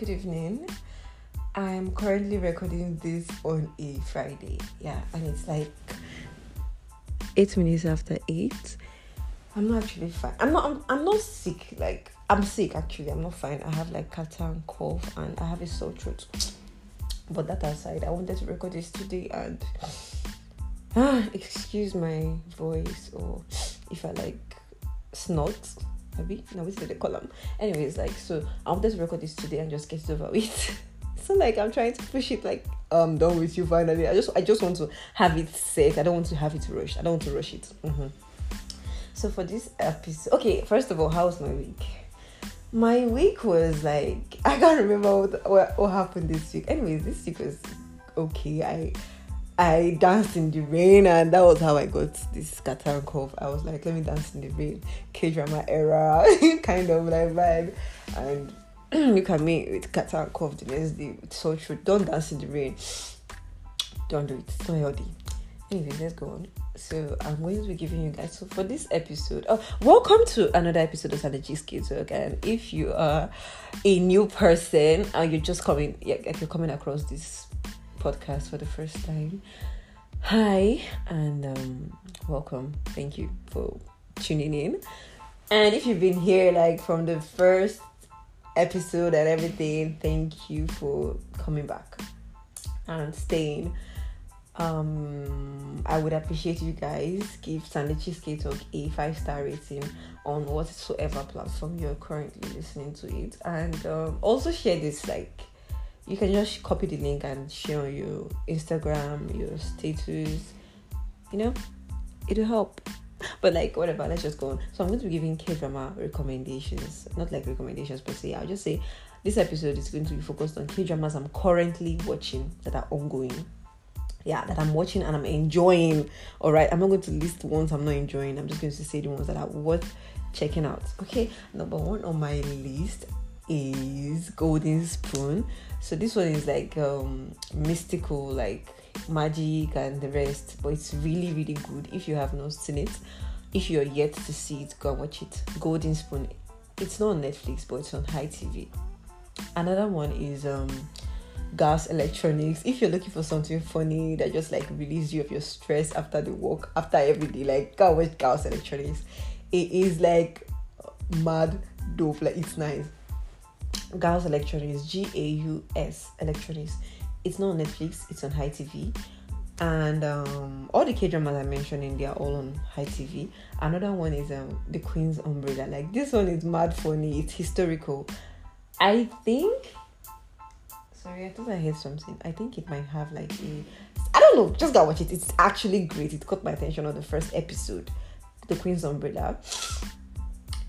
good evening. I'm currently recording this on a Friday. Yeah, and it's like eight minutes after eight. I'm not actually fine. I'm not. I'm, I'm not sick. Like I'm sick actually. I'm not fine. I have like catarrh and cough, and I have a sore throat. But that aside, I wanted to record this today, and ah, excuse my voice or if I like snort. Maybe no, what's the column? Anyways, like so, I wanted to record this today and just get it over with. so like I'm trying to push it like I'm done with you finally. I just I just want to have it set. I don't want to have it rushed. I don't want to rush it. Mm-hmm. So for this episode, okay. First of all, how was my week? My week was like I can't remember what, what, what happened this week. Anyways, this week was okay. I I danced in the rain, and that was how I got this catarrh cough. I was like, let me dance in the rain, K drama era kind of like vibe, and look at me with catarrh cough the next day. It's so true. Don't dance in the rain. Don't do it. It's not healthy. Anyway, let's go on. So I'm going to be giving you guys. So for this episode, oh, welcome to another episode of Strategy Skills Work. And if you are a new person and you're just coming, yeah, you're coming across this podcast for the first time, hi and um, welcome. Thank you for tuning in. And if you've been here like from the first episode and everything, thank you for coming back and staying. Um, I would appreciate you guys give Sunday Cheesecake Talk a five star rating on whatsoever platform you're currently listening to it, and um, also share this like you can just copy the link and share on your Instagram, your status. You know, it'll help. But like whatever, let's just go on. So I'm going to be giving K drama recommendations, not like recommendations per se. I'll just say this episode is going to be focused on K dramas I'm currently watching that are ongoing. Yeah, that I'm watching and I'm enjoying. All right, I'm not going to list ones I'm not enjoying. I'm just going to say the ones that are worth checking out. Okay, number one on my list is Golden Spoon. So this one is like um mystical, like magic and the rest, but it's really really good. If you have not seen it, if you're yet to see it, go and watch it. Golden Spoon. It's not on Netflix, but it's on HiTV. Another one is um Gaus Electronics if you're looking for something funny that just like release you of your stress after the work after every day like go watch Gaus Electronics it is like mad dope like it's nice Gaus Electronics, G A U S Electronics. It's not on Netflix, it's on HiTV. And um, all the K dramas I mentioned in they are all on HiTV. Another one is um, The Queen's Umbrella. Like this one is mad funny, it's historical. I think. Sorry, I thought I heard something. I think it might have like a. I don't know, just go watch it. It's actually great. It caught my attention on the first episode. The Queen's Umbrella.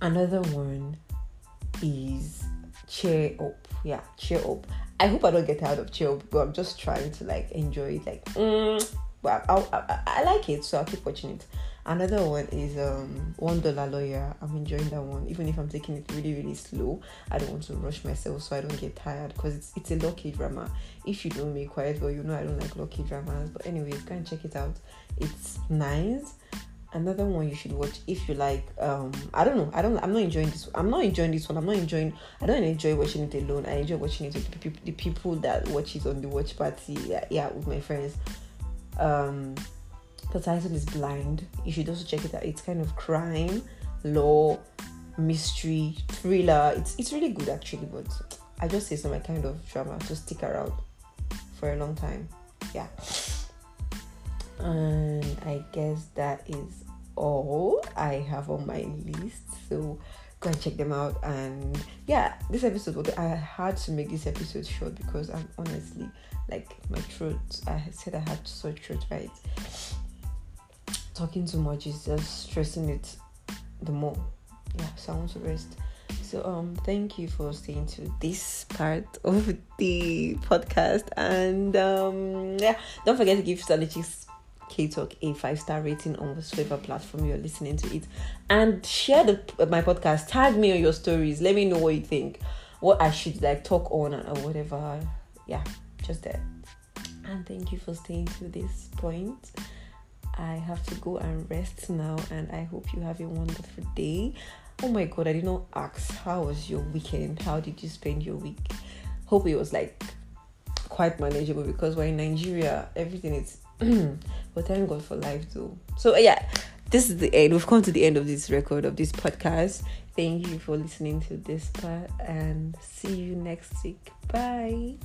Another one is cheer up. Yeah, cheer up. I hope I don't get tired of cheer up, but I'm just trying to like enjoy it. Like, mm, well, I, I, I like it, so I'll keep watching it. Another one is um One Dollar Lawyer. I'm enjoying that one, even if I'm taking it really, really slow. I don't want to rush myself, so I don't get tired because it's it's a lucky drama. If you don't make quiet, well, you know I don't like lucky dramas. But anyways, go and check it out. It's nice another one you should watch if you like um i don't know i don't i'm not enjoying this i'm not enjoying this one i'm not enjoying i don't enjoy watching it alone i enjoy watching it with the people, the people that watch it on the watch party yeah, yeah with my friends. Um the title is blind you should also check it out it's kind of crime law mystery thriller it's it's really good actually but i just say it's not my kind of drama to stick around for a long time yeah and I guess that is all I have on my list. So go and check them out. And yeah, this episode, I had to make this episode short because I'm honestly like my throat. I said I had sore throat, right? Talking too much is just stressing it the more. Yeah, so I want to rest. So um thank you for staying to this part of the podcast and um yeah don't forget to give Strategies K Talk a five star rating on whatever platform you're listening to it, and share the my podcast. Tag me on your stories. Let me know what you think, what I should like talk on or whatever. Yeah, just that. And thank you for staying to this point. I have to go and rest now, and I hope you have a wonderful day. Oh my god, I did not ask how was your weekend? How did you spend your week? hope it was like quite manageable because we're in Nigeria, everything is Mm. but thank God for life too. So uh, yeah, this is the end. We've come to the end of this record of this podcast. Thank you for listening to this part and see you next week. Bye.